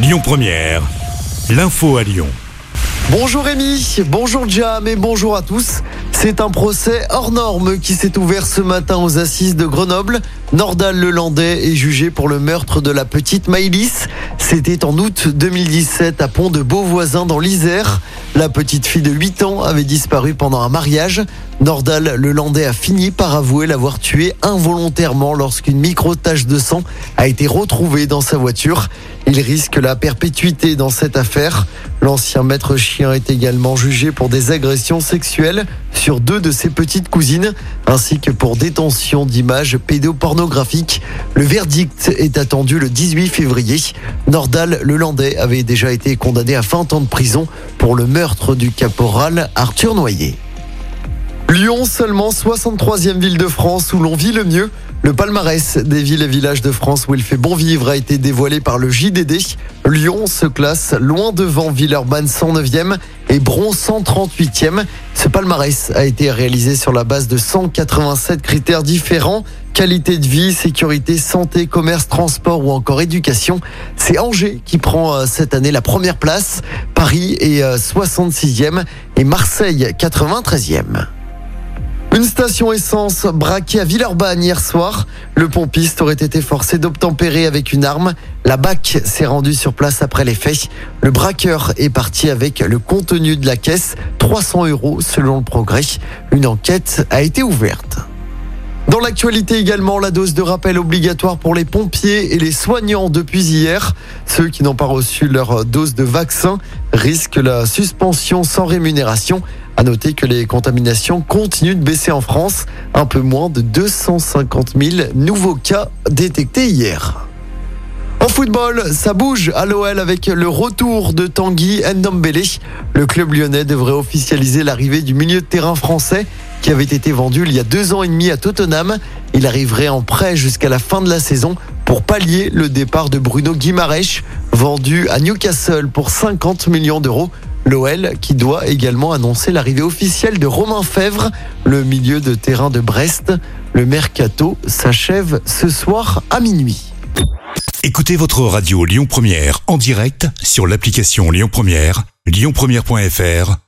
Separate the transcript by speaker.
Speaker 1: Lyon Première, l'info à Lyon.
Speaker 2: Bonjour Rémi, bonjour Jam et bonjour à tous. C'est un procès hors norme qui s'est ouvert ce matin aux assises de Grenoble. Nordal Lelandais est jugé pour le meurtre de la petite Maïlis. C'était en août 2017 à Pont de Beauvoisin dans l'Isère. La petite fille de 8 ans avait disparu pendant un mariage. Nordal Lelandais a fini par avouer l'avoir tuée involontairement lorsqu'une micro-tache de sang a été retrouvée dans sa voiture. Il risque la perpétuité dans cette affaire. L'ancien maître chien est également jugé pour des agressions sexuelles sur deux de ses petites cousines, ainsi que pour détention d'images pédopornographiques. Le verdict est attendu le 18 février. Nordal Lelandais avait déjà été condamné à 20 ans de prison pour le meurtre du caporal Arthur Noyer. Lyon, seulement 63e ville de France où l'on vit le mieux. Le palmarès des villes et villages de France où il fait bon vivre a été dévoilé par le JDD. Lyon se classe loin devant Villeurbanne 109e et Bron 138e. Ce palmarès a été réalisé sur la base de 187 critères différents. Qualité de vie, sécurité, santé, commerce, transport ou encore éducation. C'est Angers qui prend euh, cette année la première place. Paris est 66e euh, et Marseille 93e. Une station essence braquée à Villeurbanne hier soir. Le pompiste aurait été forcé d'obtempérer avec une arme. La BAC s'est rendue sur place après les faits. Le braqueur est parti avec le contenu de la caisse, 300 euros selon le progrès. Une enquête a été ouverte. Dans l'actualité également, la dose de rappel obligatoire pour les pompiers et les soignants depuis hier. Ceux qui n'ont pas reçu leur dose de vaccin risquent la suspension sans rémunération. À noter que les contaminations continuent de baisser en France. Un peu moins de 250 000 nouveaux cas détectés hier. En football, ça bouge à l'OL avec le retour de Tanguy Ndombele. Le club lyonnais devrait officialiser l'arrivée du milieu de terrain français qui avait été vendu il y a deux ans et demi à Tottenham. Il arriverait en prêt jusqu'à la fin de la saison pour pallier le départ de Bruno Guimaraes, vendu à Newcastle pour 50 millions d'euros. L'OL qui doit également annoncer l'arrivée officielle de Romain Fèvre, le milieu de terrain de Brest. Le mercato s'achève ce soir à minuit.
Speaker 1: Écoutez votre radio Lyon Première en direct sur l'application Lyon Première, lyonpremière.fr